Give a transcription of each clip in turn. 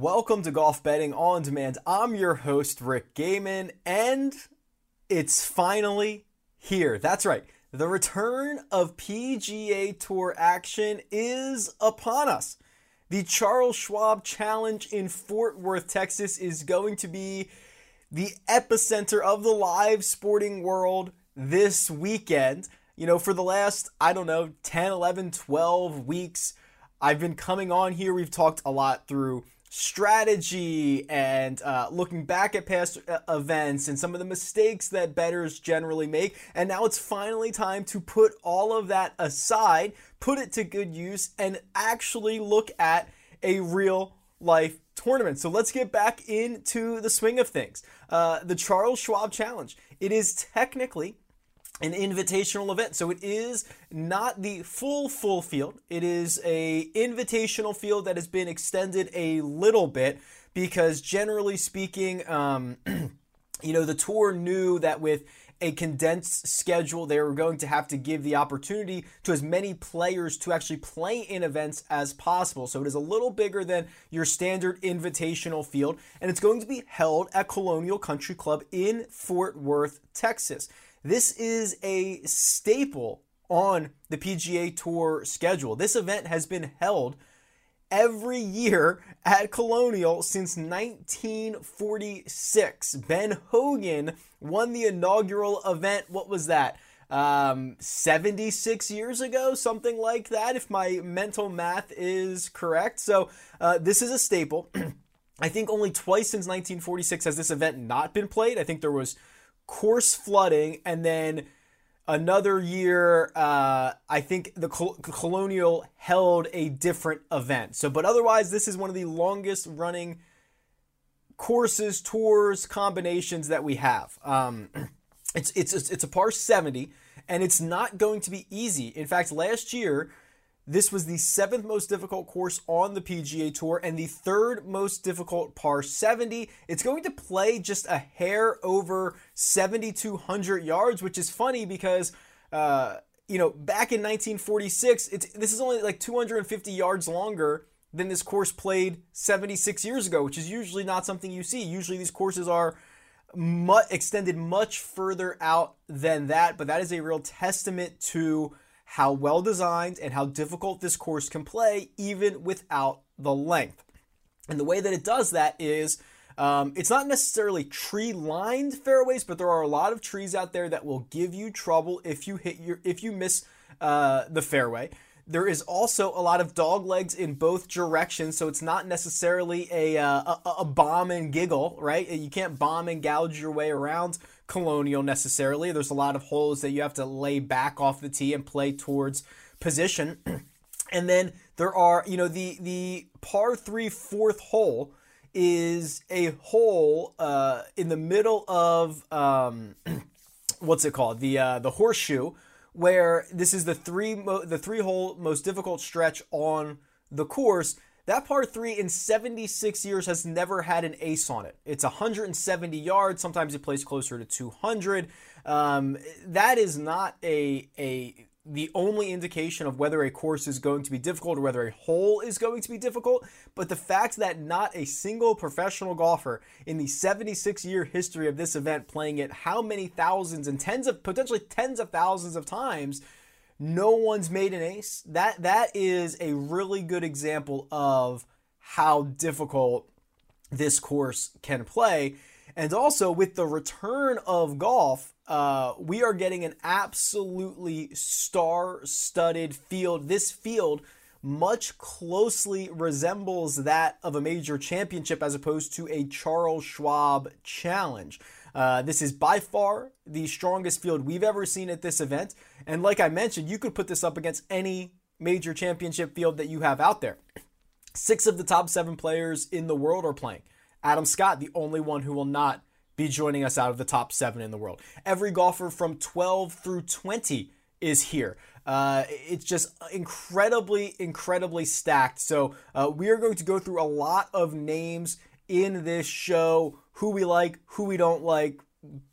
Welcome to Golf Betting On Demand. I'm your host, Rick Gehman, and it's finally here. That's right. The return of PGA Tour action is upon us. The Charles Schwab Challenge in Fort Worth, Texas is going to be the epicenter of the live sporting world this weekend. You know, for the last, I don't know, 10, 11, 12 weeks, I've been coming on here. We've talked a lot through strategy and uh, looking back at past uh, events and some of the mistakes that bettors generally make. And now it's finally time to put all of that aside, put it to good use, and actually look at a real life tournament. So let's get back into the swing of things. Uh, the Charles Schwab Challenge. It is technically an invitational event. So it is not the full full field. It is a invitational field that has been extended a little bit because generally speaking, um, you know, the tour knew that with a condensed schedule, they were going to have to give the opportunity to as many players to actually play in events as possible. So it is a little bigger than your standard invitational field, and it's going to be held at Colonial Country Club in Fort Worth, Texas. This is a staple on the PGA Tour schedule. This event has been held every year at Colonial since 1946. Ben Hogan won the inaugural event. What was that? Um, 76 years ago, something like that, if my mental math is correct. So, uh, this is a staple. I think only twice since 1946 has this event not been played. I think there was course flooding, and then another year, uh, I think the Col- Colonial held a different event. So, but otherwise, this is one of the longest running courses, tours, combinations that we have. Um, it's it's it's a par 70, and it's not going to be easy. In fact, last year this was the seventh most difficult course on the PGA Tour and the third most difficult par 70. It's going to play just a hair over 7,200 yards, which is funny because, uh, you know, back in 1946, it's, this is only like 250 yards longer than this course played 76 years ago, which is usually not something you see. Usually these courses are much, extended much further out than that, but that is a real testament to how well designed and how difficult this course can play even without the length. And the way that it does that is um, it's not necessarily tree lined fairways, but there are a lot of trees out there that will give you trouble if you hit your if you miss uh, the fairway. There is also a lot of dog legs in both directions, so it's not necessarily a, uh, a, a bomb and giggle, right? You can't bomb and gouge your way around Colonial necessarily. There's a lot of holes that you have to lay back off the tee and play towards position. and then there are, you know, the the par three fourth hole is a hole uh, in the middle of um, what's it called the uh, the horseshoe where this is the three mo- the three hole most difficult stretch on the course. That par three in 76 years has never had an ace on it. It's 170 yards. Sometimes it plays closer to 200. Um, that is not a a the only indication of whether a course is going to be difficult or whether a hole is going to be difficult, but the fact that not a single professional golfer in the 76 year history of this event playing it how many thousands and tens of potentially tens of thousands of times no one's made an ace. That that is a really good example of how difficult this course can play. And also with the return of golf, uh, we are getting an absolutely star-studded field. This field much closely resembles that of a major championship as opposed to a Charles Schwab challenge. Uh, this is by far the strongest field we've ever seen at this event. And like I mentioned, you could put this up against any major championship field that you have out there. Six of the top seven players in the world are playing. Adam Scott, the only one who will not be joining us out of the top seven in the world. Every golfer from 12 through 20 is here. Uh, it's just incredibly, incredibly stacked. So uh, we are going to go through a lot of names in this show who we like, who we don't like.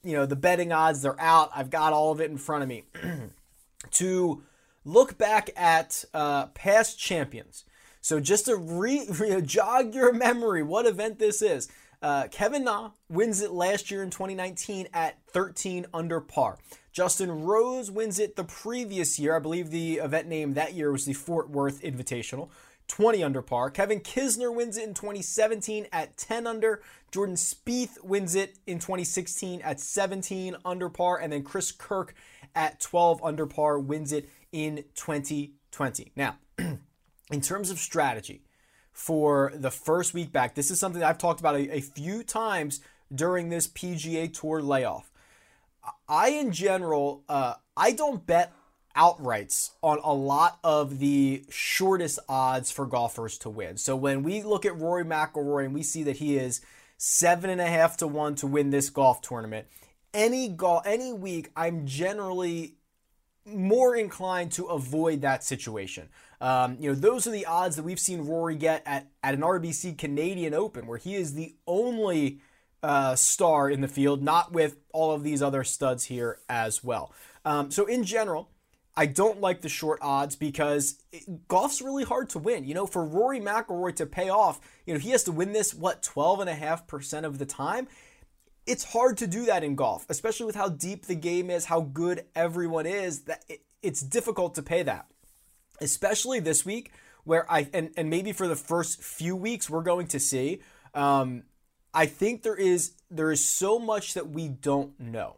You know, the betting odds, they're out. I've got all of it in front of me. to look back at uh, past champions. So just to re, re, jog your memory, what event this is. Uh, Kevin Na wins it last year in 2019 at 13 under par. Justin Rose wins it the previous year. I believe the event name that year was the Fort Worth Invitational. 20 under par. Kevin Kisner wins it in 2017 at 10 under. Jordan Spieth wins it in 2016 at 17 under par. And then Chris Kirk at 12 under par wins it in 2020. Now, in terms of strategy for the first week back, this is something I've talked about a, a few times during this PGA Tour layoff. I, in general, uh, I don't bet outrights on a lot of the shortest odds for golfers to win. So when we look at Rory McIlroy and we see that he is seven and a half to one to win this golf tournament, any golf any week, I'm generally more inclined to avoid that situation. Um, you know, those are the odds that we've seen Rory get at, at an RBC Canadian Open, where he is the only uh, star in the field, not with all of these other studs here as well. Um, so, in general, I don't like the short odds because it, golf's really hard to win. You know, for Rory McIlroy to pay off, you know, he has to win this, what, 12.5% of the time. It's hard to do that in golf, especially with how deep the game is, how good everyone is, that it, it's difficult to pay that. Especially this week, where I, and, and maybe for the first few weeks, we're going to see, um, I think there is there is so much that we don't know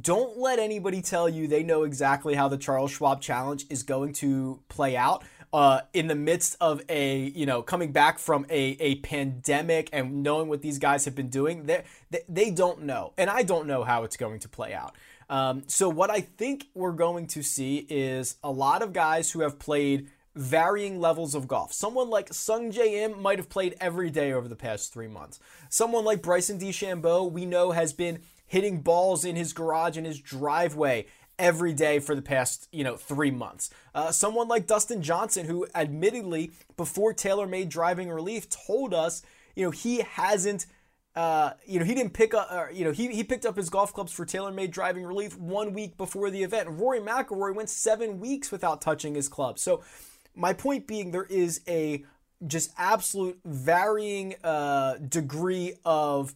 don't let anybody tell you they know exactly how the Charles Schwab Challenge is going to play out. Uh, in the midst of a, you know, coming back from a, a pandemic and knowing what these guys have been doing, they, they don't know. And I don't know how it's going to play out. Um, so, what I think we're going to see is a lot of guys who have played varying levels of golf. Someone like Sungjae Im might have played every day over the past three months. Someone like Bryson DeChambeau, we know, has been hitting balls in his garage and his driveway every day for the past, you know, three months. Uh, someone like Dustin Johnson, who admittedly, before TaylorMade Driving Relief, told us, you know, he hasn't. Uh, you know, he didn't pick up, uh, you know, he, he picked up his golf clubs for TaylorMade Driving Relief one week before the event. Rory McIlroy went seven weeks without touching his club. So, my point being, there is a just absolute varying uh, degree of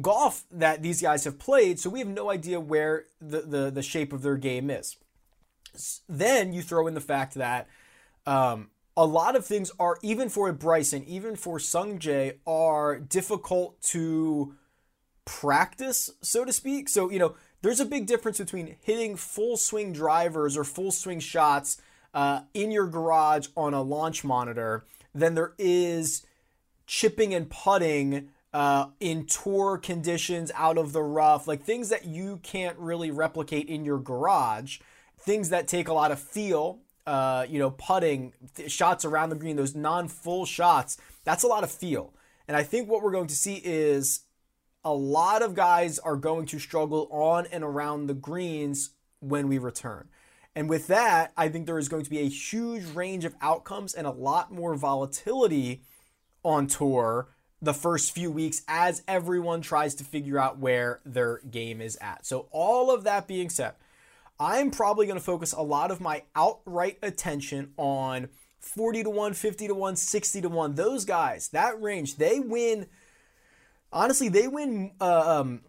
golf that these guys have played, so we have no idea where the, the, the shape of their game is. Then you throw in the fact that um, a lot of things are, even for a Bryson, even for Sungjae, are difficult to practice, so to speak. So, you know, there's a big difference between hitting full swing drivers or full swing shots uh, in your garage on a launch monitor than there is chipping and putting uh, in tour conditions out of the rough, like things that you can't really replicate in your garage, things that take a lot of feel, uh, you know, putting, th- shots around the green, those non full shots, that's a lot of feel. And I think what we're going to see is a lot of guys are going to struggle on and around the greens when we return. And with that, I think there is going to be a huge range of outcomes and a lot more volatility on tour the first few weeks as everyone tries to figure out where their game is at. So, all of that being said, I'm probably going to focus a lot of my outright attention on 40 to 1, 50 to 1, 60 to 1. Those guys, that range, they win. Honestly, they win uh, um,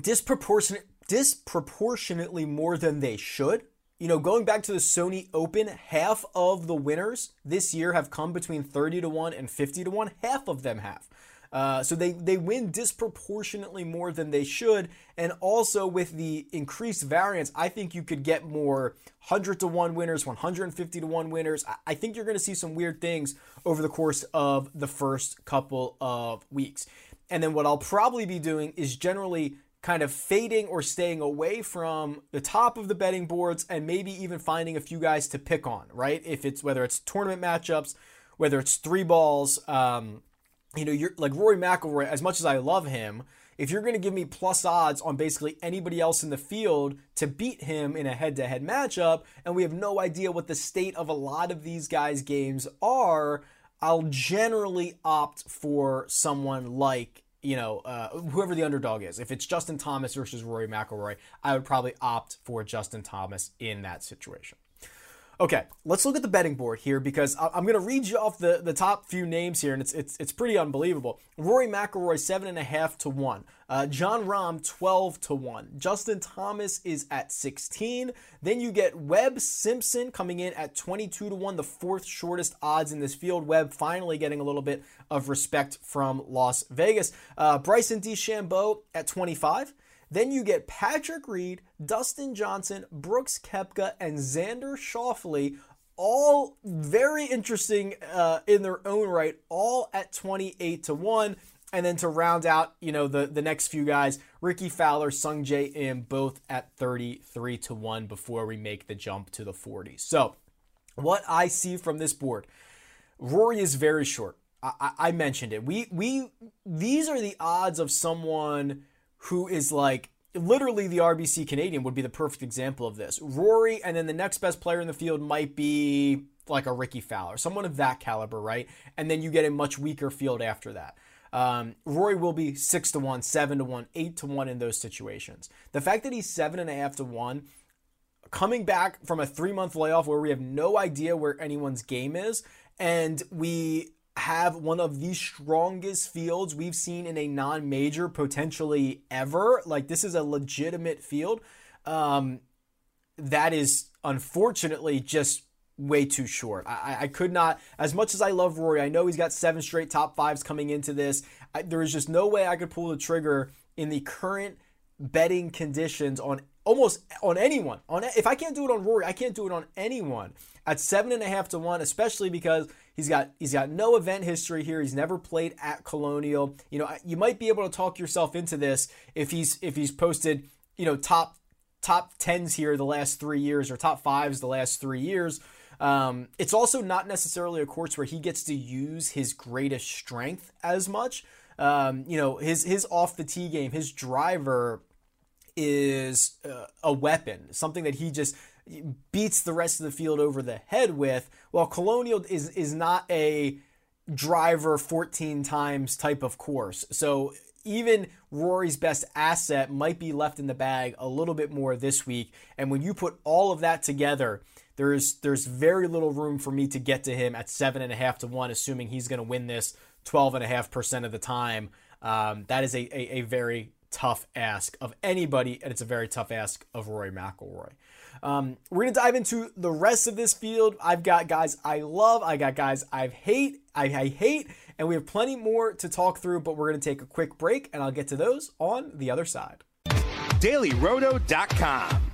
disproportionate, disproportionately more than they should. You know, going back to the Sony Open, half of the winners this year have come between 30 to 1 and 50 to 1. Half of them have. Uh, so they, they win disproportionately more than they should. And also with the increased variance, I think you could get more 100 to 1 winners, 150 to 1 winners. I, I think you're going to see some weird things over the course of the first couple of weeks. And then what I'll probably be doing is generally kind of fading or staying away from the top of the betting boards and maybe even finding a few guys to pick on, right? If it's whether it's tournament matchups, whether it's three balls, um, you know, you're like Rory McIlroy. As much as I love him, if you're going to give me plus odds on basically anybody else in the field to beat him in a head-to-head matchup, and we have no idea what the state of a lot of these guys' games are, I'll generally opt for someone like you know, uh, whoever the underdog is. If it's Justin Thomas versus Rory McIlroy, I would probably opt for Justin Thomas in that situation. Okay, let's look at the betting board here because I'm going to read you off the, the top few names here, and it's it's it's pretty unbelievable. Rory McIlroy seven and a half to one, uh, Jon Rahm twelve to one, Justin Thomas is at sixteen. Then you get Webb Simpson coming in at twenty two to one, the fourth shortest odds in this field. Webb finally getting a little bit of respect from Las Vegas. Uh, Bryson DeChambeau at twenty five. Then you get Patrick Reed, Dustin Johnson, Brooks Koepka, and Xander Schauffele, all very interesting uh, in their own right, all at 28 to 1. And then to round out, you know, the, the next few guys, Rickie Fowler, Sungjae Im, both at 33 to 1 before we make the jump to the 40s. So, what I see from this board, Rory is very short. I, I mentioned it. We we these are the odds of someone who is like literally the RBC Canadian would be the perfect example of this. Rory, and then the next best player in the field might be like a Rickie Fowler, someone of that caliber, right? And then you get a much weaker field after that. Um, Rory will be six to one, seven to one, eight to one in those situations. The fact that he's seven and a half to one, coming back from a three month layoff where we have no idea where anyone's game is, and we have one of the strongest fields we've seen in a non-major potentially ever. Like this is a legitimate field. Um, that is unfortunately just way too short. I, I could not, as much as I love Rory, I know he's got seven straight top fives coming into this. I, there is just no way I could pull the trigger in the current betting conditions on almost on anyone. On if I can't do it on Rory, I can't do it on anyone at seven and a half to one, especially because he's got he's got no event history here. He's never played at Colonial. You know, you might be able to talk yourself into this if he's if he's posted you know top top tens here the last three years or top fives the last three years. Um, it's also not necessarily a course where he gets to use his greatest strength as much. Um, you know, his his off the tee game, his driver is uh, a weapon, something that he just beats the rest of the field over the head with. While Colonial is is not a driver 14 times type of course. So even Rory's best asset might be left in the bag a little bit more this week. And when you put all of that together, there's there's very little room for me to get to him at seven and a half to one, assuming he's going to win this 12 and a half percent of the time. Um, that is a, a, a very tough ask of anybody, and it's a very tough ask of Rory McIlroy. Um, we're gonna dive into the rest of this field. I've got guys I love, I got guys I hate, I, I hate, and we have plenty more to talk through. But we're gonna take a quick break, and I'll get to those on the other side. DailyRoto.com.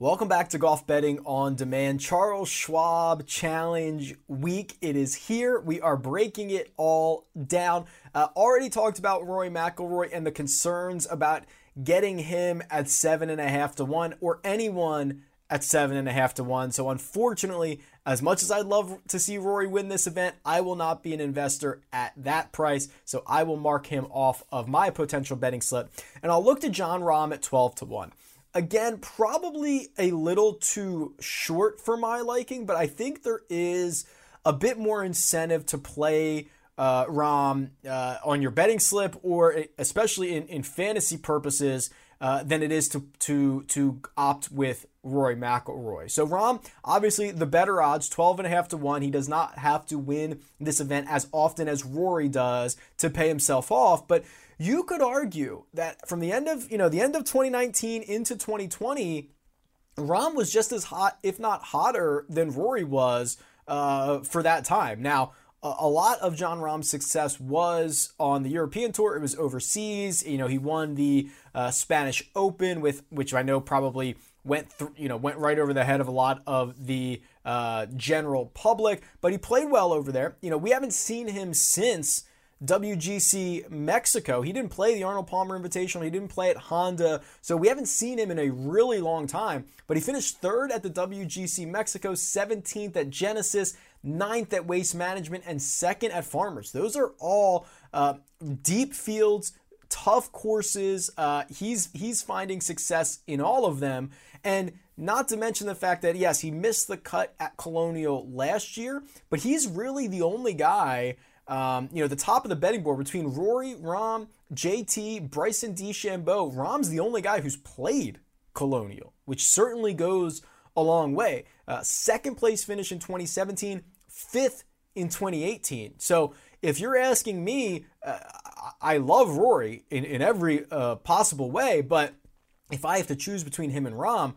Welcome back to Golf Betting on Demand. Charles Schwab Challenge Week. It is here. We are breaking it all down. Uh, already talked about Rory McIlroy and the concerns about getting him at seven and a half to one, or anyone at seven and a half to one. So, unfortunately, as much as I'd love to see Rory win this event, I will not be an investor at that price. So, I will mark him off of my potential betting slip. And I'll look to Jon Rahm at 12 to 1. Again, probably a little too short for my liking, but I think there is a bit more incentive to play uh, Rahm uh, on your betting slip, or especially in, in fantasy purposes, uh, than it is to to to opt with Rory McIlroy. So Rahm, obviously the better odds, 12 and a half to 1. He does not have to win this event as often as Rory does to pay himself off, but you could argue that from the end of, you know, the end of 2019 into 2020, Rahm was just as hot, if not hotter, than Rory was uh, for that time. Now, a lot of Jon Rahm's success was on the European tour. It was overseas. You know, he won the uh, Spanish Open with, which I know probably went through, you know, went right over the head of a lot of the uh, general public. But he played well over there. You know, we haven't seen him since WGC Mexico. He didn't play the Arnold Palmer Invitational. He didn't play at Honda. So we haven't seen him in a really long time. But he finished third at the WGC Mexico, 17th at Genesis, ninth at Waste Management, and second at Farmers. Those are all uh, deep fields, tough courses. Uh, he's he's finding success in all of them, and not to mention the fact that yes, he missed the cut at Colonial last year, but he's really the only guy um, you know, the top of the betting board between Rory, Rahm, JT, Bryson DeChambeau. Rahm's the only guy who's played Colonial, which certainly goes a long way. Uh, second place finish in 2017, fifth in 2018. So if you're asking me, uh, I love Rory in, in every uh, possible way, but if I have to choose between him and Rahm,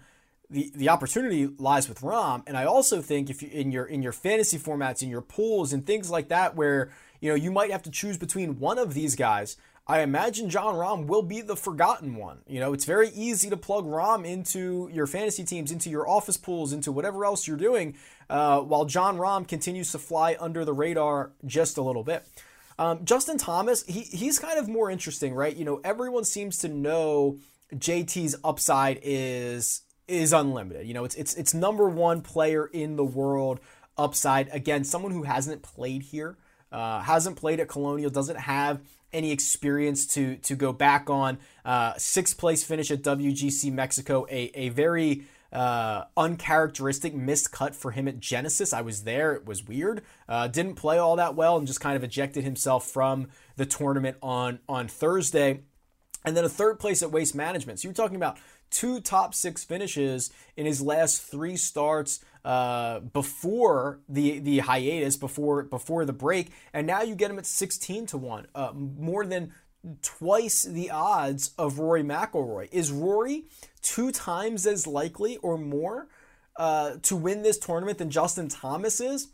the, the opportunity lies with Rahm. And I also think if you in your in your fantasy formats, in your pools and things like that, where you know you might have to choose between one of these guys. I imagine Jon Rahm will be the forgotten one. You know, it's very easy to plug Rahm into your fantasy teams, into your office pools, into whatever else you're doing, uh, while Jon Rahm continues to fly under the radar just a little bit. Um, Justin Thomas, he, he's kind of more interesting, right? You know, everyone seems to know JT's upside is is unlimited. You know, it's it's it's number one player in the world upside. Again, someone who hasn't played here, uh, hasn't played at Colonial, doesn't have any experience to to go back on. Uh, sixth place finish at WGC Mexico, a a very uh, uncharacteristic missed cut for him at Genesis. I was there; it was weird. Uh, didn't play all that well, and just kind of ejected himself from the tournament on on Thursday. And then a third place at Waste Management. So you're talking about two top six finishes in his last three starts uh, before the the hiatus, before before the break, and now you get him at sixteen to one, uh, more than twice the odds of Rory McIlroy. Is Rory two times as likely or more uh, to win this tournament than Justin Thomas is?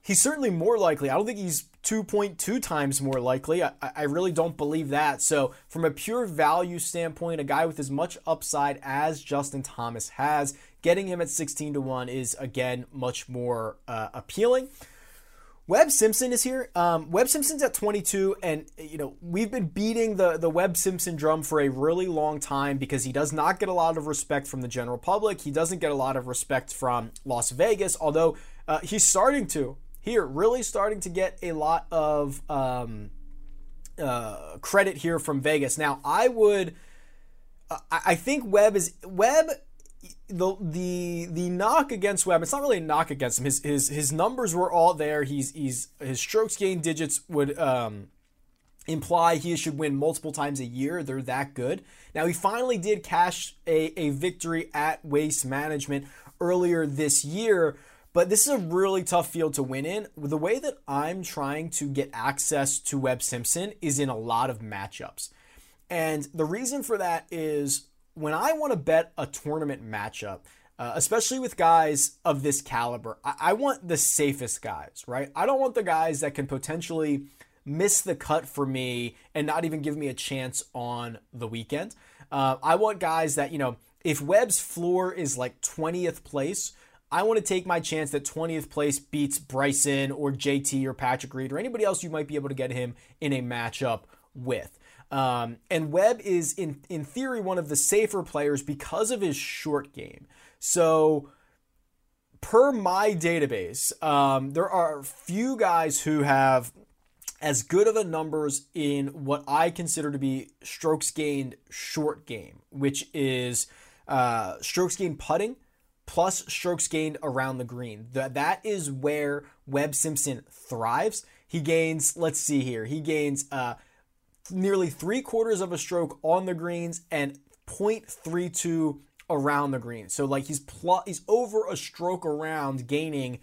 He's certainly more likely. I don't think he's 2.2 times more likely. I, I, really don't believe that. So, from a pure value standpoint, a guy with as much upside as Justin Thomas has, getting him at 16 to 1 is, again, much more uh, appealing. Webb Simpson is here. Um, Webb Simpson's at 22, and you know we've been beating the the Webb Simpson drum for a really long time because he does not get a lot of respect from the general public. He doesn't get a lot of respect from Las Vegas, although uh, he's starting to here, really starting to get a lot of um, uh, credit here from Vegas. Now, I would, uh, I think Webb is Webb. The the the knock against Webb, it's not really a knock against him. His his his numbers were all there. He's he's his strokes gain digits would um imply he should win multiple times a year. They're that good. Now, he finally did cash a, a victory at Waste Management earlier this year, but this is a really tough field to win in. The way that I'm trying to get access to Webb Simpson is in a lot of matchups. And the reason for that is when I want to bet a tournament matchup, uh, especially with guys of this caliber, I-, I want the safest guys, right? I don't want the guys that can potentially miss the cut for me and not even give me a chance on the weekend. Uh, I want guys that, you know, if Webb's floor is like 20th place, I want to take my chance that 20th place beats Bryson or JT or Patrick Reed or anybody else you might be able to get him in a matchup with. Um, and Webb is, in, in theory, one of the safer players because of his short game. So, per my database, um, there are few guys who have as good of a numbers in what I consider to be strokes gained short game, which is uh, strokes gained putting plus strokes gained around the green. That that is where Webb Simpson thrives. He gains, let's see here, he gains uh, nearly three quarters of a stroke on the greens and 0.32 around the green. So like he's pl- he's over a stroke around gaining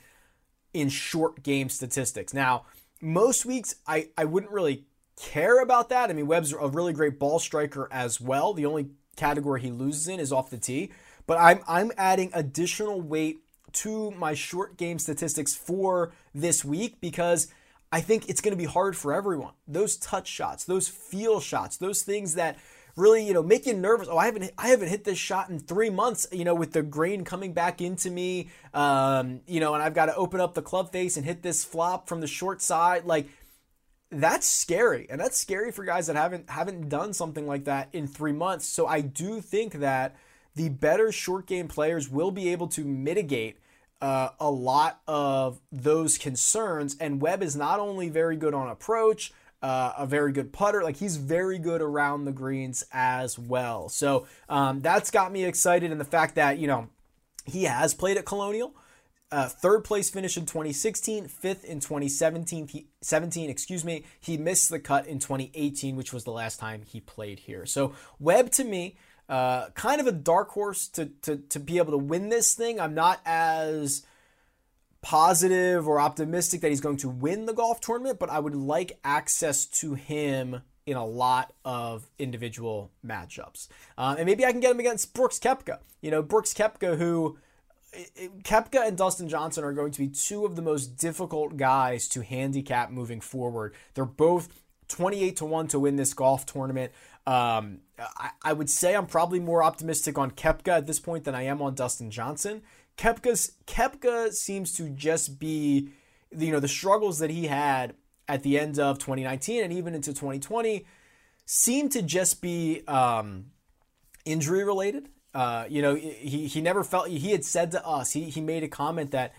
in short game statistics. Now, most weeks I, I wouldn't really care about that. I mean, Webb's a really great ball striker as well. The only category he loses in is off the tee. But I'm I'm adding additional weight to my short game statistics for this week because I think it's going to be hard for everyone. Those touch shots, those feel shots, those things that really, you know, make you nervous. Oh, I haven't I haven't hit this shot in three months. You know, with the grain coming back into me, um, you know, and I've got to open up the club face and hit this flop from the short side. Like that's scary, and that's scary for guys that haven't haven't done something like that in three months. So I do think that the better short game players will be able to mitigate. Uh, a lot of those concerns, and Webb is not only very good on approach, uh, a very good putter. Like he's very good around the greens as well. So um, that's got me excited. And the fact that, you know, he has played at Colonial. Uh, third place finish in 2016, fifth in 2017, he, 17, excuse me. He missed the cut in 2018, which was the last time he played here. So Webb to me, uh, kind of a dark horse to, to to be able to win this thing. I'm not as positive or optimistic that he's going to win the golf tournament, but I would like access to him in a lot of individual matchups. Um, and maybe I can get him against Brooks Koepka. You know, Brooks Koepka, who Koepka and Dustin Johnson are going to be two of the most difficult guys to handicap moving forward. They're both 28 to 1 to win this golf tournament. Um, I, I, would say I'm probably more optimistic on Koepka at this point than I am on Dustin Johnson. Koepka's Koepka seems to just be, you know, the struggles that he had at the end of 2019 and even into 2020 seem to just be um, injury related. Uh, you know, he he never felt he had said to us he he made a comment that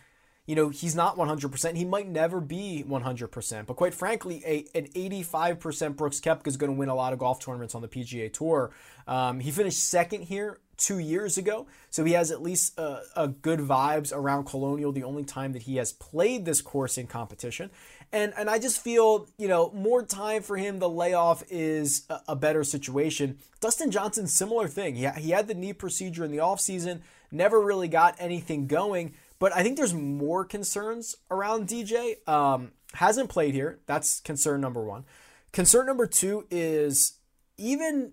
you know, he's not 100%. He might never be 100%. But quite frankly, a, an 85% Brooks Koepka is going to win a lot of golf tournaments on the PGA Tour. Um, he finished second here two years ago. So he has at least a, good vibes around Colonial, the only time that he has played this course in competition. And, and I just feel, you know, more time for him. The layoff is a, a better situation. Dustin Johnson, similar thing. He, he had the knee procedure in the offseason, never really got anything going. But I think there's more concerns around DJ. Um, hasn't played here. That's concern number one. Concern number two is even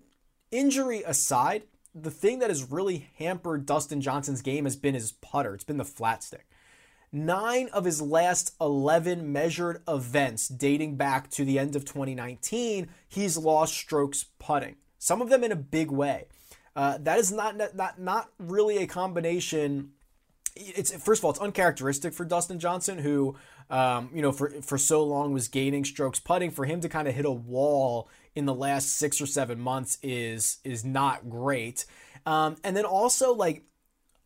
injury aside, the thing that has really hampered Dustin Johnson's game has been his putter. It's been the flat stick. Nine of his last 11 measured events dating back to the end of 2019, he's lost strokes putting. Some of them in a big way. Uh, that is not, not, not really a combination it's first of all, it's uncharacteristic for Dustin Johnson, who um, you know for for so long was gaining strokes putting. For him to kind of hit a wall in the last six or seven months is is not great. Um, and then also like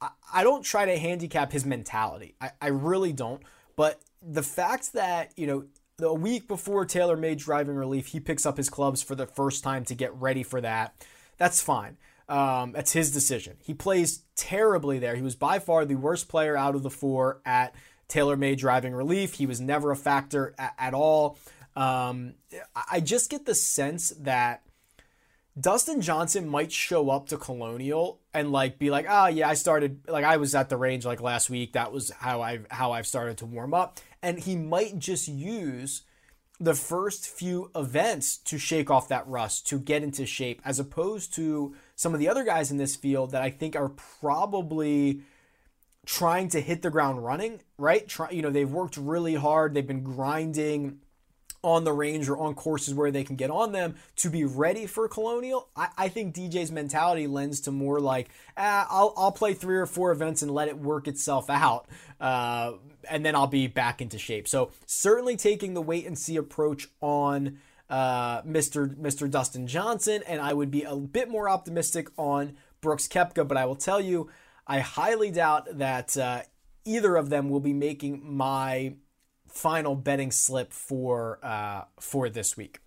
I, I don't try to handicap his mentality. I, I really don't. But the fact that you know a week before TaylorMade driving relief, he picks up his clubs for the first time to get ready for that. That's fine. Um, that's his decision. He plays terribly there. He was by far the worst player out of the four at TaylorMade driving relief. He was never a factor at, at all. Um, I just get the sense that Dustin Johnson might show up to Colonial and like be like, oh yeah, I started like I was at the range like last week. That was how I how I've started to warm up, and he might just use the first few events to shake off that rust to get into shape, as opposed to some of the other guys in this field that I think are probably trying to hit the ground running. Right? Try, you know, they've worked really hard. They've been grinding on the range or on courses where they can get on them to be ready for Colonial. I, I think DJ's mentality lends to more like, ah, I'll, I'll play three or four events and let it work itself out. Uh, and then I'll be back into shape. So certainly taking the wait and see approach on uh, Mr. Mr. Dustin Johnson, and I would be a bit more optimistic on Brooks Koepka. But I will tell you, I highly doubt that uh, either of them will be making my final betting slip for uh, for this week.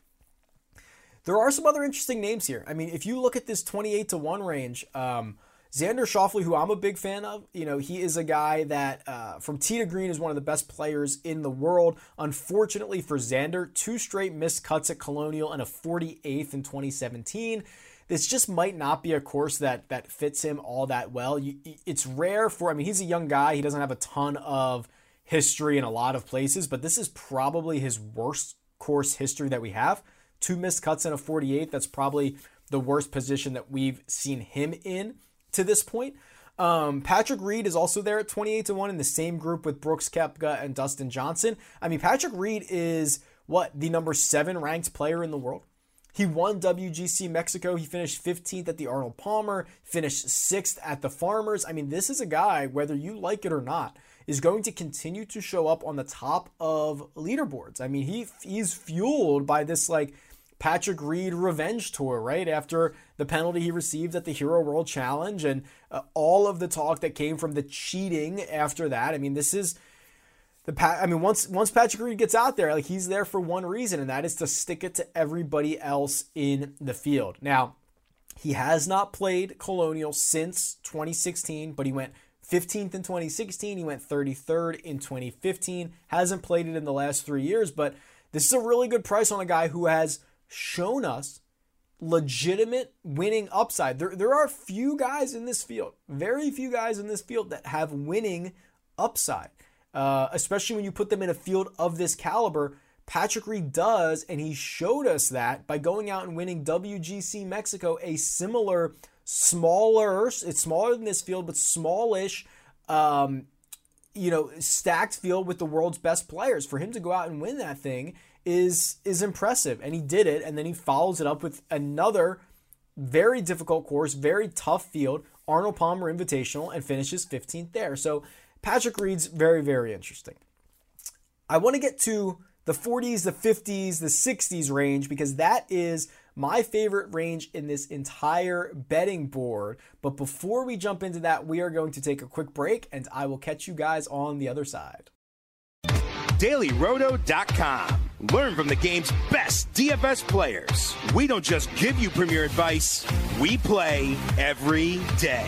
There are some other interesting names here. I mean, if you look at this 28 to 1 range, um, Xander Schauffele, who I'm a big fan of, you know, he is a guy that uh, from tee to green is one of the best players in the world. Unfortunately for Xander, two straight missed cuts at Colonial and a 48th in 2017. This just might not be a course that that fits him all that well. You, it's rare for. I mean, he's a young guy. He doesn't have a ton of history in a lot of places, but this is probably his worst course history that we have. Two missed cuts in a 48. That's probably the worst position that we've seen him in to this point. Um, Patrick Reed is also there at 28 to 1 in the same group with Brooks Koepka and Dustin Johnson. I mean, Patrick Reed is what the number seven ranked player in the world. He won WGC Mexico. He finished 15th at the Arnold Palmer, finished sixth at the Farmers. I mean, this is a guy, whether you like it or not, is going to continue to show up on the top of leaderboards. I mean, he he's fueled by this like Patrick Reed revenge tour, right? After the penalty he received at the Hero World Challenge and uh, all of the talk that came from the cheating after that. I mean, this is the pat I mean, once once Patrick Reed gets out there, like he's there for one reason, and that is to stick it to everybody else in the field. Now, he has not played Colonial since 2016, but he went 15th in 2016. He went 33rd in 2015. Hasn't played it in the last three years, but this is a really good price on a guy who has shown us legitimate winning upside. There, there are few guys in this field, very few guys in this field that have winning upside, uh, especially when you put them in a field of this caliber. Patrick Reed does, and he showed us that by going out and winning WGC Mexico, a similar smaller. It's smaller than this field, but smallish. Um, you know, stacked field with the world's best players. For him to go out and win that thing is is impressive, and he did it. And then he follows it up with another very difficult course, very tough field, Arnold Palmer Invitational, and finishes 15th there. So Patrick Reed's very very interesting. I want to get to the 40s, the 50s, the 60s range because that is my favorite range in this entire betting board. But before we jump into that, we are going to take a quick break and I will catch you guys on the other side. DailyRoto.com. Learn from the game's best DFS players. We don't just give you premier advice, we play every day.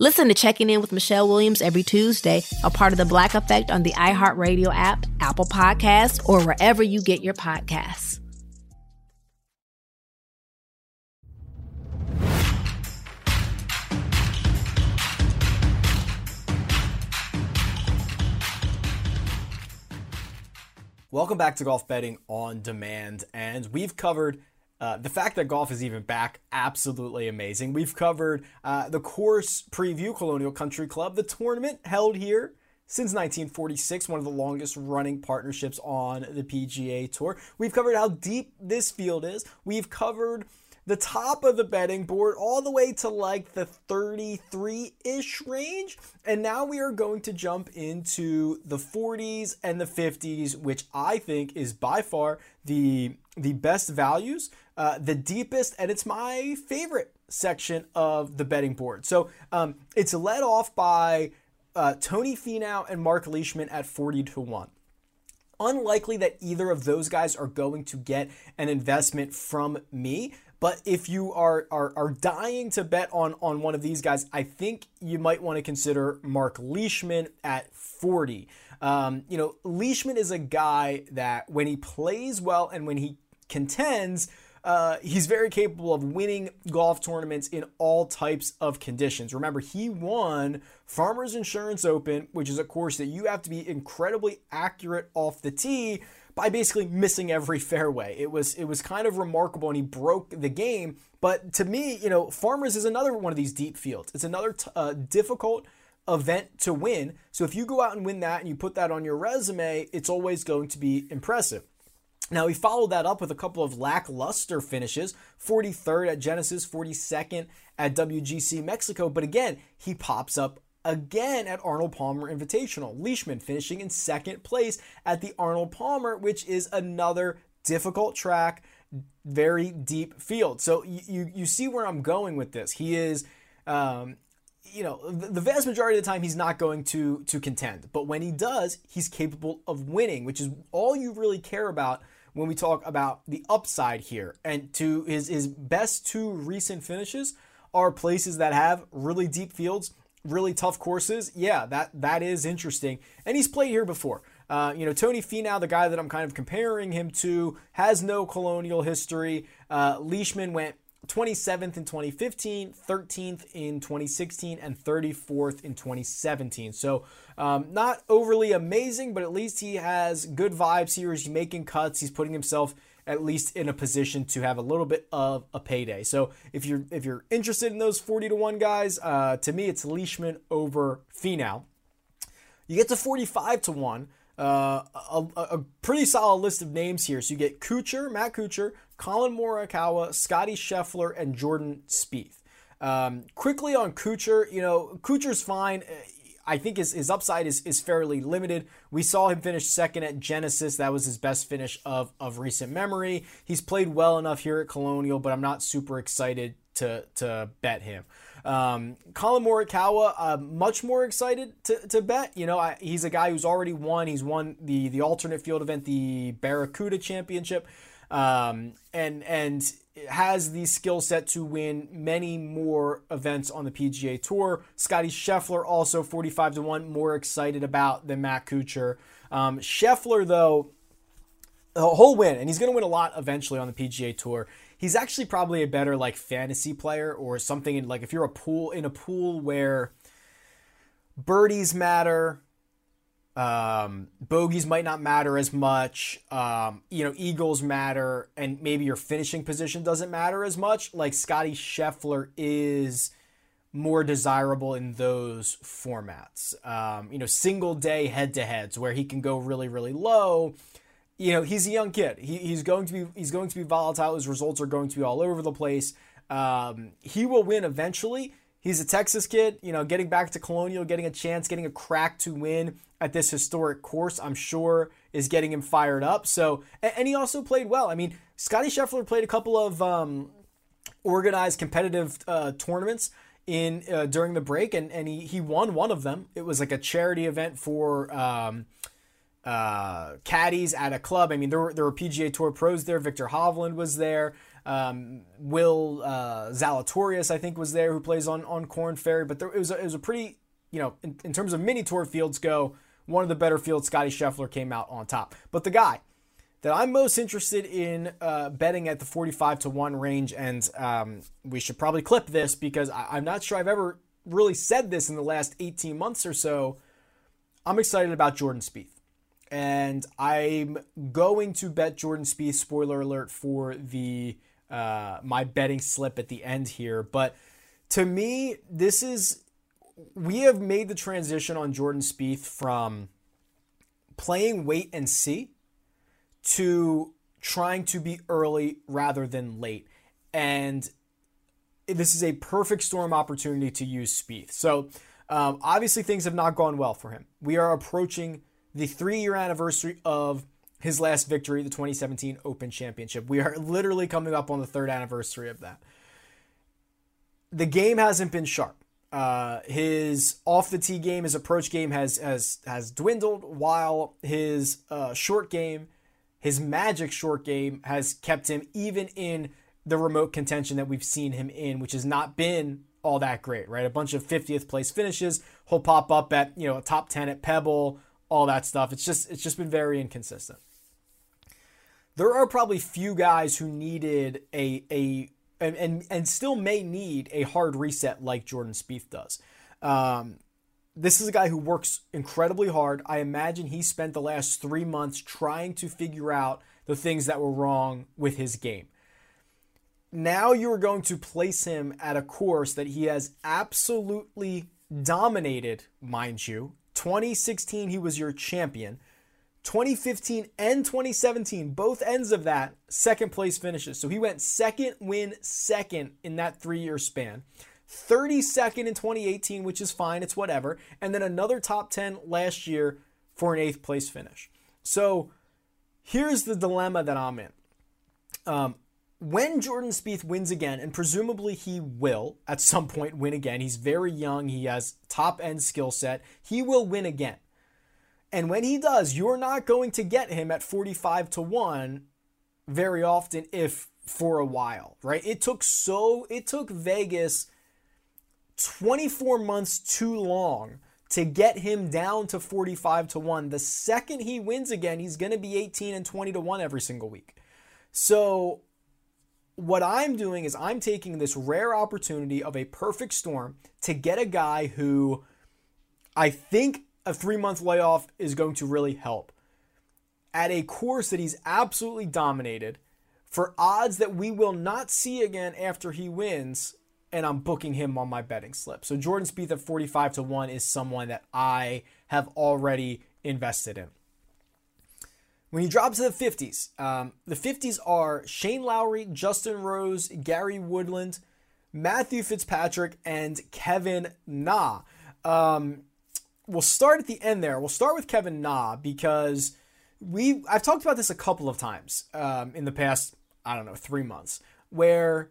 Listen to Checking In with Michelle Williams every Tuesday, a part of the Black Effect on the iHeartRadio app, Apple Podcasts, or wherever you get your podcasts. Welcome back to Golf Betting on Demand, and we've covered uh, the fact that golf is even back, absolutely amazing. We've covered uh, the course preview, Colonial Country Club, the tournament held here since 1946, one of the longest running partnerships on the PGA Tour. We've covered how deep this field is. We've covered the top of the betting board all the way to like the 33 ish range. And now we are going to jump into the 40s and the 50s, which I think is by far the, the best values, uh, the deepest, and it's my favorite section of the betting board. So um, it's led off by uh, Tony Finau and Mark Leishman at 40 to 1 unlikely that either of those guys are going to get an investment from me. But if you are, are, are dying to bet on, on one of these guys, I think you might want to consider Mark Leishman at 40. Um, you know, Leishman is a guy that when he plays well and when he contends, uh, he's very capable of winning golf tournaments in all types of conditions. Remember, he won Farmers Insurance Open, which is a course that you have to be incredibly accurate off the tee by basically missing every fairway. It was it was kind of remarkable, and he broke the game. But to me, you know, Farmers is another one of these deep fields. It's another t- uh, difficult event to win. So if you go out and win that and you put that on your resume, it's always going to be impressive. Now, he followed that up with a couple of lackluster finishes 43rd at Genesis, 42nd at WGC Mexico. But again, he pops up again at Arnold Palmer Invitational. Leishman finishing in second place at the Arnold Palmer, which is another difficult track, very deep field. So you, you, see where I'm going with this. He is. Um, you know, the vast majority of the time he's not going to to contend, but when he does, he's capable of winning, which is all you really care about when we talk about the upside here. And to his his best two recent finishes are places that have really deep fields really tough courses, yeah, that that is interesting. And he's played here before. Uh, you know, Tony Finau, the guy that I'm kind of comparing him to, has no colonial history. Uh, Leishman went 27th in 2015, 13th in 2016, and 34th in 2017. So, um, not overly amazing, but at least he has good vibes here. He's making cuts. He's putting himself at least in a position to have a little bit of a payday. So if you're if you're interested in those 40 to 1 guys, uh, to me it's Leishman over Finau. You get to 45 to 1. Uh, a, a, pretty solid list of names here. So you get Kuchar, Matt Kuchar, Collin Morikawa, Scotty Scheffler, and Jordan Spieth. Um, quickly on Kuchar, you know, Kuchar's fine. I think his, his upside is, is fairly limited. We saw him finish second at Genesis. That was his best finish of, of recent memory. He's played well enough here at Colonial, but I'm not super excited to, to bet him. Um, Collin Morikawa, uh, much more excited to, to bet. You know, I, he's a guy who's already won. He's won the, the alternate field event, the Barracuda Championship. Um, and and has the skill set to win many more events on the PGA Tour. Scotty Scheffler also 45 to 1, more excited about than Matt Kuchar. Um, Scheffler, though, a whole win, and he's going to win a lot eventually on the PGA Tour. He's actually probably a better like fantasy player or something in like if you're a pool in a pool where birdies matter, um, bogeys might not matter as much. Um, you know, eagles matter, and maybe your finishing position doesn't matter as much. Like Scotty Scheffler is more desirable in those formats. Um, you know, single day head to heads where he can go really, really low. You know, he's a young kid. He, he's going to be he's going to be volatile. His results are going to be all over the place. Um, he will win eventually. He's a Texas kid, you know, getting back to Colonial, getting a chance, getting a crack to win at this historic course, I'm sure is getting him fired up. So, and he also played well. I mean, Scotty Scheffler played a couple of um, organized competitive uh, tournaments in uh, during the break, and, and he, he won one of them. It was like a charity event for um, uh, caddies at a club. I mean, there were, there were PGA Tour pros there. Viktor Hovland was there. Um, Will uh, Zalatoris, I think, was there, who plays on on Korn Ferry. But there, it was a, it was a pretty, you know, in, in terms of mini tour fields go, one of the better fields, Scotty Scheffler came out on top. But the guy that I'm most interested in uh, betting at the 45 to 1 range, and um, we should probably clip this because I- am not sure I've ever really said this in the last 18 months or so. I'm excited about Jordan Spieth. and I'm going to bet Jordan Spieth. Spoiler alert for the uh, my betting slip at the end here, but to me, this is we have made the transition on Jordan Spieth from playing wait and see to trying to be early rather than late, and this is a perfect storm opportunity to use Spieth. So. Um, obviously, things have not gone well for him. We are approaching the three year anniversary of his last victory, the 2017 Open Championship. We are literally coming up on the third anniversary of that. The game hasn't been sharp. Uh, his off the tee game, his approach game has has has dwindled, while his uh, short game, his magic short game, has kept him even in the remote contention that we've seen him in, which has not been all that great, right? A bunch of 50th place finishes. He'll pop up at you know a top 10 at Pebble, all that stuff. It's just it's just been very inconsistent. There are probably few guys who needed a a and and, and still may need a hard reset like Jordan Spieth does. Um, this is a guy who works incredibly hard. I imagine he spent the last three months trying to figure out the things that were wrong with his game. Now you're going to place him at a course that he has absolutely dominated, mind you, 2016, he was your champion. 2015 and 2017, both ends of that, second place finishes. So he went second, win second in that three year span. 32nd in 2018, which is fine, it's whatever. And then another top 10 last year for an eighth place finish. So here's the dilemma that I'm in. Um, when Jordan Spieth wins again, and presumably he will at some point win again, he's very young, he has top end skill set, he will win again. And when he does, you're not going to get him at 45 to 1 very often, if for a while, right? It took so, it took Vegas 24 months too long to get him down to 45 to 1. The second he wins again, he's going to be 18 and 20 to 1 every single week. So what I'm doing is I'm taking this rare opportunity of a perfect storm to get a guy who I think a three month layoff is going to really help at a course that he's absolutely dominated for odds that we will not see again after he wins. And I'm booking him on my betting slip. So Jordan Spieth at 45 to 1 is someone that I have already invested in. When you drop to the 50s, um, the 50s are Shane Lowry, Justin Rose, Gary Woodland, Matthew Fitzpatrick, and Kevin Na. Um, we'll start at the end there. We'll start with Kevin Na because we I've talked about this a couple of times um, in the past I don't know three months where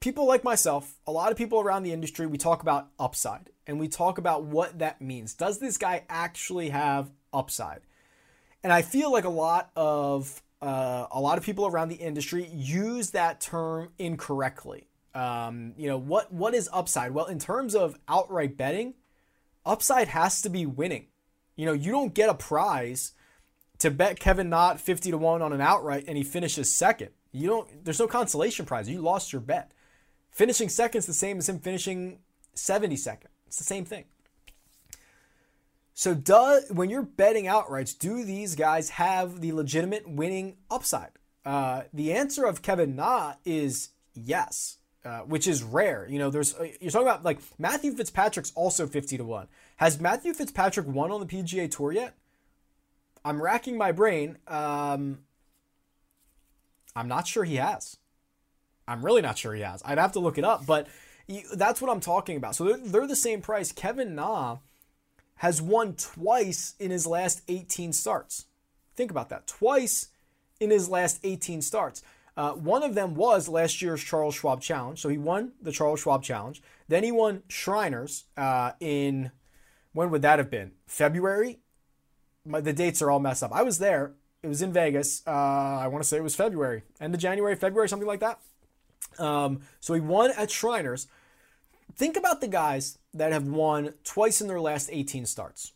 people like myself, a lot of people around the industry, we talk about upside and we talk about what that means. Does this guy actually have upside? And I feel like a lot of uh, a lot of people around the industry use that term incorrectly. Um, you know what what is upside? Well, in terms of outright betting, upside has to be winning. You know, you don't get a prize to bet Kevin Na fifty to one on an outright and he finishes second. You don't. There's no consolation prize. You lost your bet. Finishing second is the same as him finishing seventy second. It's the same thing. So, does when you're betting outrights, do these guys have the legitimate winning upside? Uh, the answer of Kevin Na is yes, uh, which is rare. You know, there's uh, you're talking about like Matthew Fitzpatrick's also fifty to one. Has Matthew Fitzpatrick won on the PGA Tour yet? I'm racking my brain. Um, I'm not sure he has. I'm really not sure he has. I'd have to look it up, but that's what I'm talking about. So they're, they're the same price. Kevin Na has won twice in his last 18 starts. Think about that. Twice in his last 18 starts. Uh, one of them was last year's Charles Schwab Challenge. So he won the Charles Schwab Challenge. Then he won Shriners uh, in, when would that have been? February? My, the dates are all messed up. I was there. It was in Vegas. Uh, I want to say it was February, end of January, February, something like that. Um, so he won at Shriners. Think about the guys that have won twice in their last 18 starts.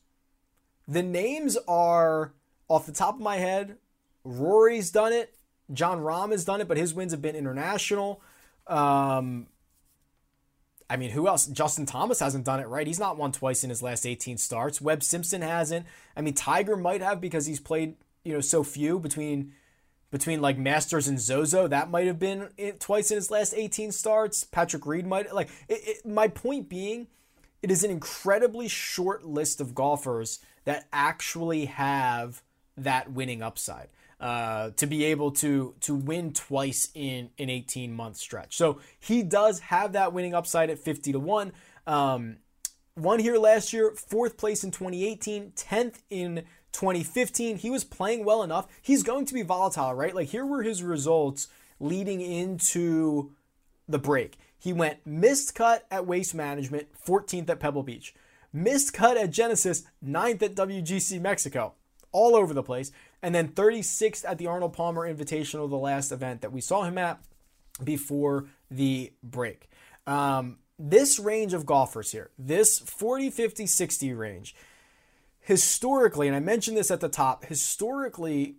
The names are off the top of my head. Rory's done it. Jon Rahm has done it, but his wins have been international. Um, I mean, who else? Justin Thomas hasn't done it right. He's not won twice in his last 18 starts. Webb Simpson hasn't. I mean, Tiger might have because he's played, you know, so few between between like Masters and Zozo. That might have been it twice in his last 18 starts. Patrick Reed might like it, it, my point being it is an incredibly short list of golfers that actually have that winning upside uh, to be able to to win twice in an 18 month stretch. So he does have that winning upside at 50 to 1. Um, won here last year, fourth place in 2018, 10th in 2015. He was playing well enough. He's going to be volatile, right? Like here were his results leading into the break. He went missed cut at Waste Management, 14th at Pebble Beach. Missed cut at Genesis, 9th at WGC Mexico. All over the place and then 36th at the Arnold Palmer Invitational, the last event that we saw him at before the break. Um, this range of golfers here, this 40, 50, 60 range, historically, and I mentioned this at the top, historically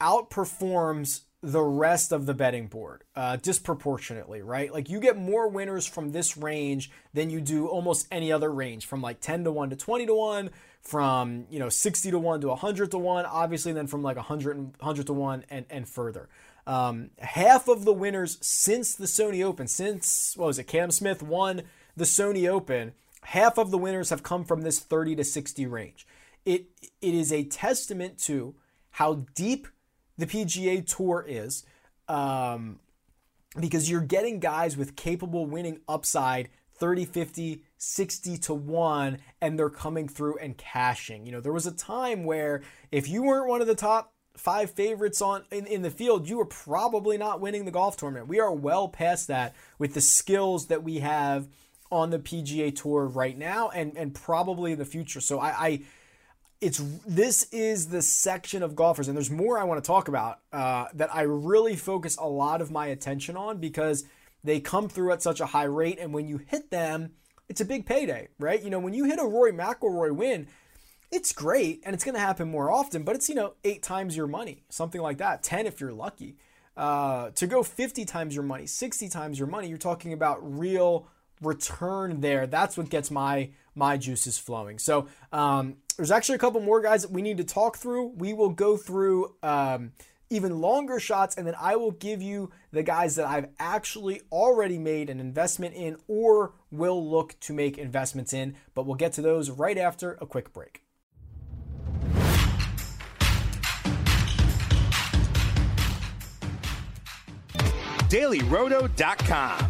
outperforms the rest of the betting board uh, disproportionately, right? Like you get more winners from this range than you do almost any other range, from like 10 to 1 to 20 to 1, from you know 60 to 1 to 100 to 1, obviously then from like 100, 100 to 1 and, and further. Um, half of the winners since the Sony Open, since what was it, Cam Smith won the Sony Open, half of the winners have come from this 30 to 60 range. It it is a testament to how deep the PGA Tour is, um, because you're getting guys with capable winning upside 30, 50, 60 to 1, and they're coming through and cashing. You know, there was a time where if you weren't one of the top five favorites on in, in the field, you were probably not winning the golf tournament. We are well past that with the skills that we have on the PGA Tour right now and, and probably in the future. So I, I it's this is the section of golfers, and there's more I want to talk about uh, that I really focus a lot of my attention on because they come through at such a high rate, and when you hit them, it's a big payday, right? You know, when you hit a Rory McIlroy win, it's great, and it's going to happen more often, but it's you know eight times your money, something like that, ten if you're lucky. Uh, to go 50 times your money, 60 times your money, you're talking about real return there. That's what gets my my juices flowing. So um, there's actually a couple more guys that we need to talk through. We will go through um, even longer shots, and then I will give you the guys that I've actually already made an investment in or will look to make investments in. But we'll get to those right after a quick break. DailyRoto.com.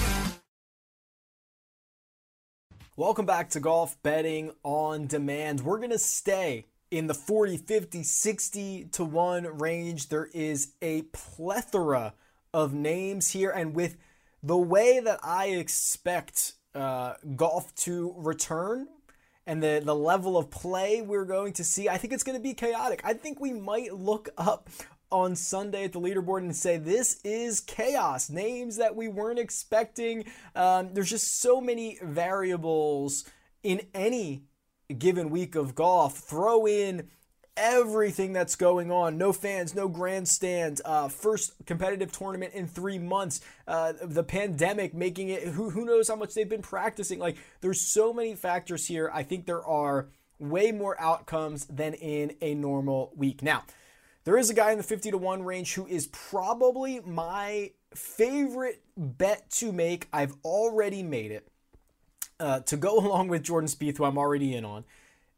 Welcome back to Golf Betting on Demand. We're going to stay in the 40, 50, 60 to 1 range. There is a plethora of names here, and with the way that I expect uh, golf to return and the, the level of play we're going to see, I think it's going to be chaotic. I think we might look up on Sunday at the leaderboard and say, This is chaos. Names that we weren't expecting. Um, there's just so many variables in any given week of golf. Throw in everything that's going on. No fans, no grandstand. Uh, first competitive tournament in three months. Uh, the pandemic making it. Who who knows how much they've been practicing? Like there's so many factors here. I think there are way more outcomes than in a normal week. Now, there is a guy in the 50 to 1 range who is probably my favorite bet to make. I've already made it. Uh, to go along with Jordan Spieth, who I'm already in on,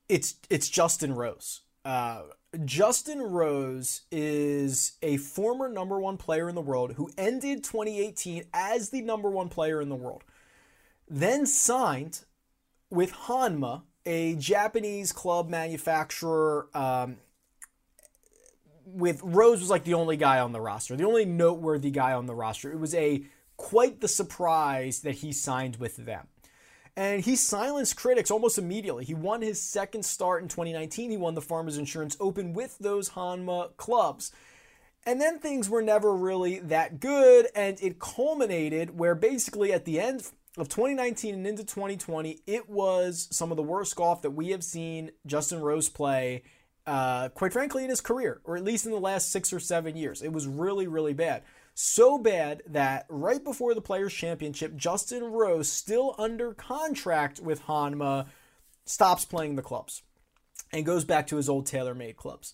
it's it's Justin Rose. Uh, Justin Rose is a former number one player in the world who ended 2018 as the number one player in the world, then signed with Honma, a Japanese club manufacturer um, with Rose was like the only guy on the roster, the only noteworthy guy on the roster. It was a quite the surprise that he signed with them. And he silenced critics almost immediately. He won his second start in 2019. He won the Farmers Insurance Open with those Honma clubs. And then things were never really that good, and it culminated where basically at the end of 2019 and into 2020, it was some of the worst golf that we have seen Justin Rose play, uh, quite frankly, in his career, or at least in the last six or seven years. It was really, really bad. So bad that right before the Players' Championship, Justin Rose, still under contract with Honma, stops playing the clubs and goes back to his old TaylorMade clubs.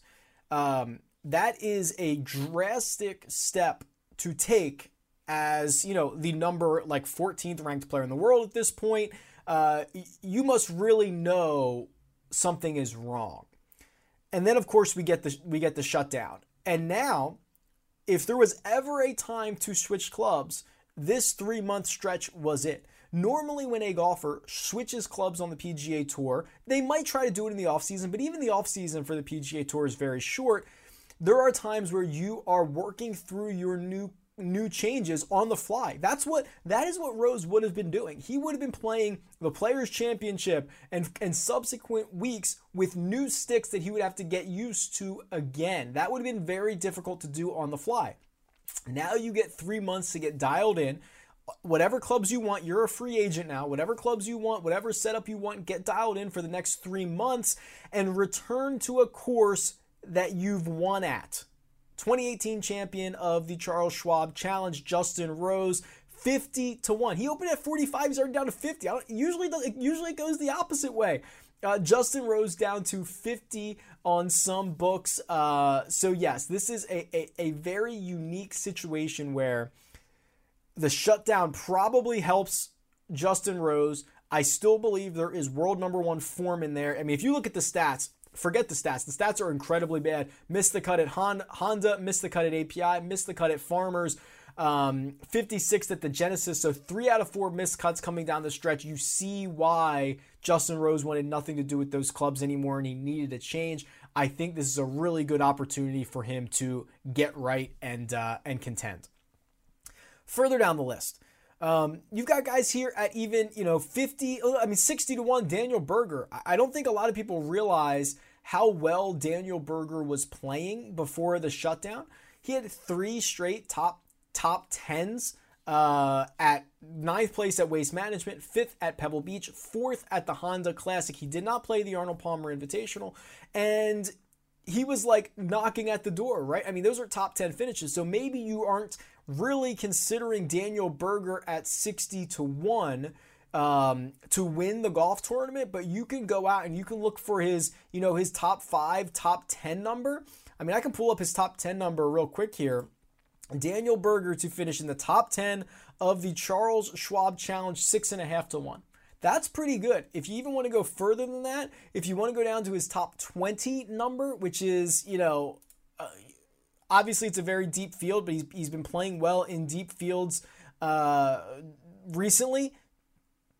Um, that is a drastic step to take as you know the number like 14th ranked player in the world at this point uh, you must really know something is wrong and then of course we get the we get the shutdown. And now if there was ever a time to switch clubs this three month stretch was it. Normally when a golfer switches clubs on the pga tour they might try to do it in the offseason but even the offseason for the pga tour is very short. There are times where you are working through your new new changes on the fly. That's what that is what Rose would have been doing. He would have been playing the Players Championship and and subsequent weeks with new sticks that he would have to get used to again. That would have been very difficult to do on the fly. Now you get 3 months to get dialed in. Whatever clubs you want, you're a free agent now. Whatever clubs you want, whatever setup you want, get dialed in for the next 3 months and return to a course that you've won at. 2018 champion of the Charles Schwab Challenge, Justin Rose, 50 to 1. He opened at 45, he's already down to 50. usually, usually it goes the opposite way. Uh, Justin Rose down to 50 on some books. Uh, so, yes, this is a, a, a very unique situation where the shutdown probably helps Justin Rose. I still believe there is world number one form in there. I mean, if you look at the stats, forget the stats. The stats are incredibly bad. Missed the cut at Honda, missed the cut at API, missed the cut at Farmers. Um, 56 at the Genesis. So three out of four missed cuts coming down the stretch. You see why Justin Rose wanted nothing to do with those clubs anymore and he needed a change. I think this is a really good opportunity for him to get right and uh, and contend. Further down the list, um, you've got guys here at even, you know, 50, I mean, 60 to 1, Daniel Berger. I don't think a lot of people realize how well Daniel Berger was playing before the shutdown. He had three straight top top tens uh, at ninth place at Waste Management, fifth at Pebble Beach, fourth at the Honda Classic. He did not play the Arnold Palmer Invitational, and he was like knocking at the door, right? I mean, those are top 10 finishes. So maybe you aren't really considering Daniel Berger at 60 to 1 um, to win the golf tournament, but you can go out and you can look for his, you know, his top five, top 10 number. I mean, I can pull up his top 10 number real quick here. Daniel Berger to finish in the top 10 of the Charles Schwab Challenge, six and a half to one. That's pretty good. If you even want to go further than that, if you want to go down to his top 20 number, which is, you know, uh, obviously it's a very deep field, but he's, he's been playing well in deep fields uh, recently,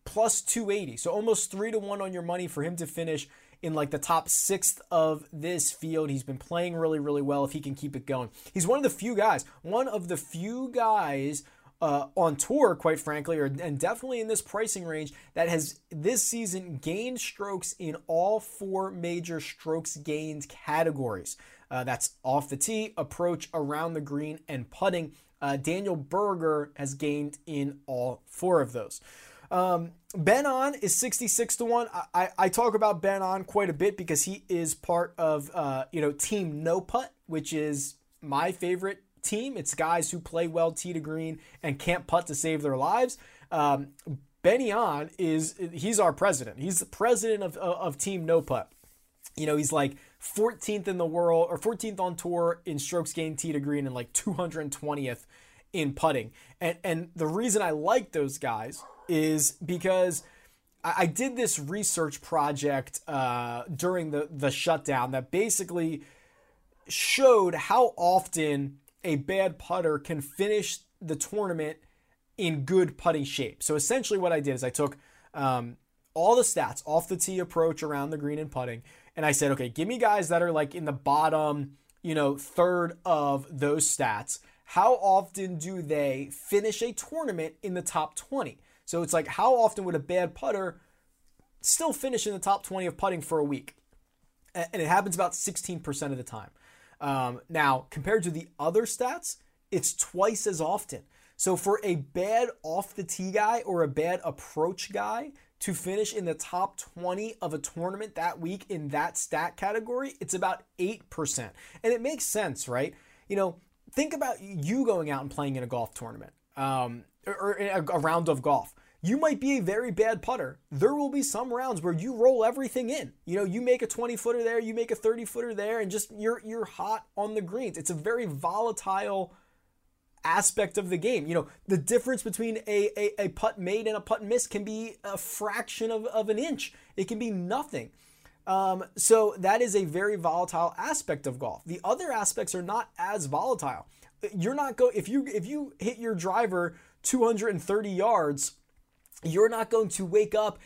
plus 280. So almost three to one on your money for him to finish in like the top sixth of this field. He's been playing really, really well if he can keep it going. He's one of the few guys, one of the few guys uh, on tour, quite frankly, or and definitely in this pricing range that has this season gained strokes in all four major strokes gained categories. Uh, that's off the tee, approach, around the green, and putting. Uh, Daniel Berger has gained in all four of those. Um, Ben An is 66 to 1. I, I, I, talk about Ben An quite a bit because he is part of, uh, you know, Team No Putt, which is my favorite team. It's guys who play well tee to green and can't putt to save their lives. Um, Benny An is he's our president. He's the president of, of, of Team No Putt. You know, he's like 14th in the world or 14th on tour in strokes gained tee to green and like 220th in putting. And and the reason I like those guys is because I, I did this research project uh, during the the shutdown that basically showed how often a bad putter can finish the tournament in good putting shape. So essentially, what I did is I took um, all the stats off the tee approach around the green and putting, and I said, okay, give me guys that are like in the bottom, you know, third of those stats. How often do they finish a tournament in the top 20? So it's like, how often would a bad putter still finish in the top 20 of putting for a week? And it happens about 16% of the time. Um, now, compared to the other stats, it's twice as often. So for a bad off the tee guy or a bad approach guy to finish in the top 20 of a tournament that week in that stat category, it's about 8%. And it makes sense, right? You know, think about you going out and playing in a golf tournament um, or, a, a round of golf. You might be a very bad putter. There will be some rounds where you roll everything in. You know, you make a 20 footer there, you make a 30 footer there, and just you're you're hot on the greens. It's a very volatile aspect of the game. You know, the difference between a, a, a putt made and a putt missed can be a fraction of, of an inch. It can be nothing. Um, so that is a very volatile aspect of golf. The other aspects are not as volatile. You're not go if you if you hit your driver 230 yards, you're not going to wake up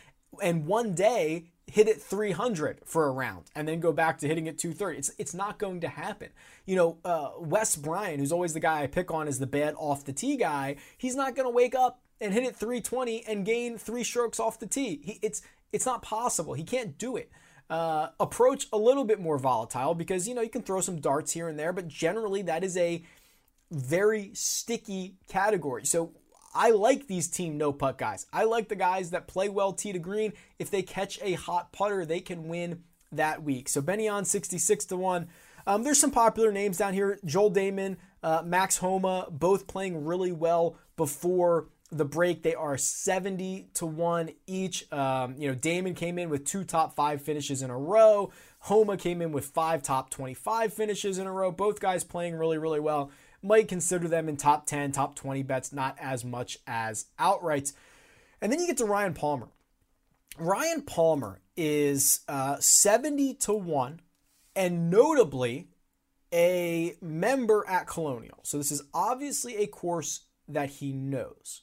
and one day hit it 300 for a round and then go back to hitting it 230. It's it's not going to happen. You know, uh, Wes Bryan, who's always the guy I pick on as the bad off the tee guy, he's not going to wake up and hit it 320 and gain three strokes off the tee. He, it's it's not possible. He can't do it. Uh, approach a little bit more volatile because you know you can throw some darts here and there, but generally that is a very sticky category. So I like these team no putt guys. I like the guys that play well tee to green. If they catch a hot putter, they can win that week. So Benny An 66 to 1. Um, there's some popular names down here. Joel Dahmen, uh, Max Homa, both playing really well before the break. They are 70 to 1 each. Um, you know, Dahmen came in with two top five finishes in a row. Homa came in with five top 25 finishes in a row. Both guys playing really, really well might consider them in top 10, top 20 bets, not as much as outrights. And then you get to Ryan Palmer. Ryan Palmer is uh, 70 to 1, and notably a member at Colonial. So this is obviously a course that he knows.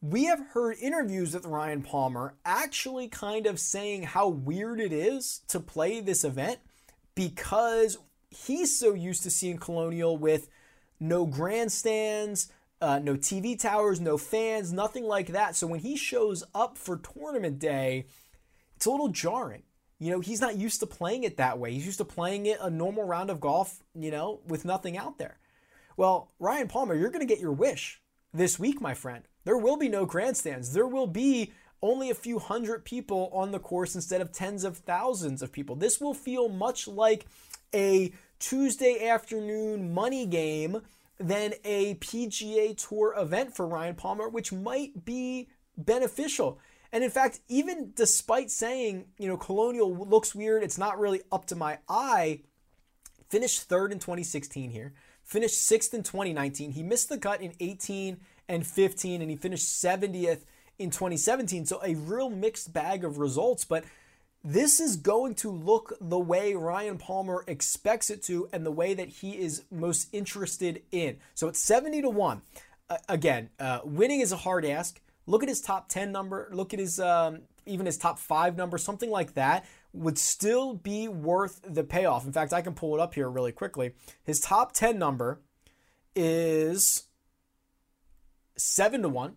We have heard interviews with Ryan Palmer actually kind of saying how weird it is to play this event because he's so used to seeing Colonial with no grandstands, uh, no TV towers, no fans, nothing like that. So when he shows up for tournament day, it's a little jarring. You know, he's not used to playing it that way. He's used to playing it a normal round of golf, you know, with nothing out there. Well, Ryan Palmer, you're going to get your wish this week, my friend. There will be no grandstands. There will be only a few hundred people on the course instead of tens of thousands of people. This will feel much like a Tuesday afternoon money game than a PGA Tour event for Ryan Palmer, which might be beneficial. And in fact, even despite saying, you know, Colonial looks weird, it's not really up to my eye, finished third in 2016 here, finished sixth in 2019. He missed the cut in 18 and 15, and he finished 70th in 2017. So a real mixed bag of results, but this is going to look the way Ryan Palmer expects it to and the way that he is most interested in. So it's 70 to 1. Uh, again, uh, winning is a hard ask. Look at his top 10 number, look at his um, even his top 5 number, something like that would still be worth the payoff. In fact, I can pull it up here really quickly. His top 10 number is 7 to 1.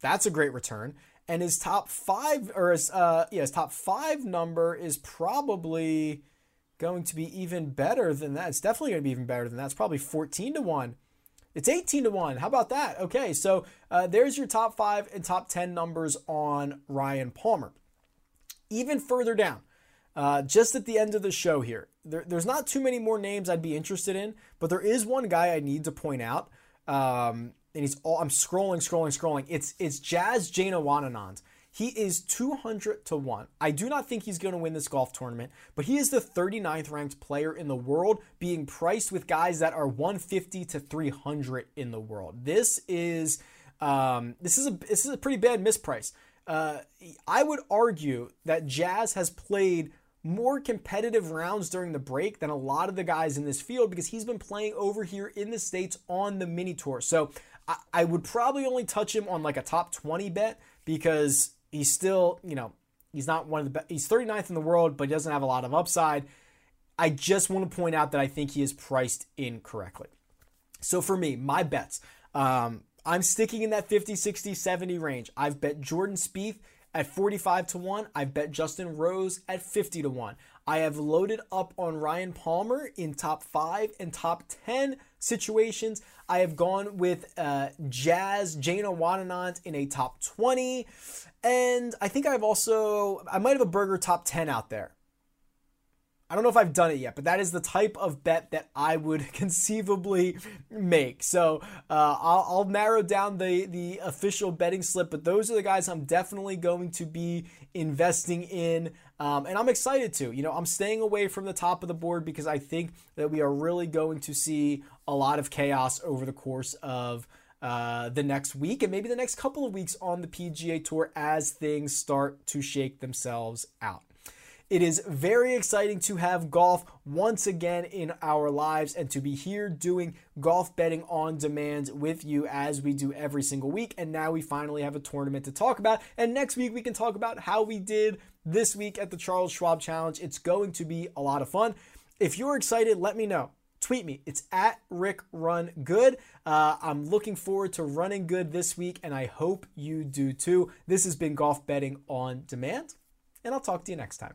That's a great return and his top five or his uh yeah his top five number is probably going to be even better than that. It's definitely going to be even better than that. It's probably 14 to 1. It's 18 to 1. How about that? Okay, so uh, there's your top five and top 10 numbers on Ryan Palmer. Even further down, uh, just at the end of the show here, there, there's not too many more names I'd be interested in, but there is one guy I need to point out. Um, and he's all I'm scrolling, scrolling, scrolling. It's it's Jazz Janewattananond. He is 200 to 1. I do not think he's going to win this golf tournament, but he is the 39th ranked player in the world, being priced with guys that are 150 to 300 in the world. This is um, this is a this is a pretty bad misprice. Uh, I would argue that Jazz has played more competitive rounds during the break than a lot of the guys in this field because he's been playing over here in the States on the mini tour. So I, would probably only touch him on like a top 20 bet because he's still, you know, he's not one of the best. He's 39th in the world, but he doesn't have a lot of upside. I just want to point out that I think he is priced incorrectly. So for me, my bets, um, I'm sticking in that 50, 60, 70 range. I've bet Jordan Spieth at 45 to 1. I've bet Justin Rose at 50 to 1. I have loaded up on Ryan Palmer in top 5 and top 10 situations. I have gone with uh, Jazz, Janewattananond in a top 20. And I think I've also, I might have a Berger top 10 out there. I don't know if I've done it yet, but that is the type of bet that I would conceivably make. So uh, I'll, I'll, narrow down the the official betting slip, but those are the guys I'm definitely going to be investing in, um, and I'm excited to. You know, I'm staying away from the top of the board because I think that we are really going to see a lot of chaos over the course of. Uh, the next week and maybe the next couple of weeks on the PGA Tour as things start to shake themselves out. It is very exciting to have golf once again in our lives and to be here doing golf betting on demand with you as we do every single week. And now we finally have a tournament to talk about. And next week we can talk about how we did this week at the Charles Schwab Challenge. It's going to be a lot of fun. If you're excited, let me know tweet me. It's at Rick Run Good. Uh, I'm looking forward to running good this week, and I hope you do too. This has been Golf Betting on Demand, and I'll talk to you next time.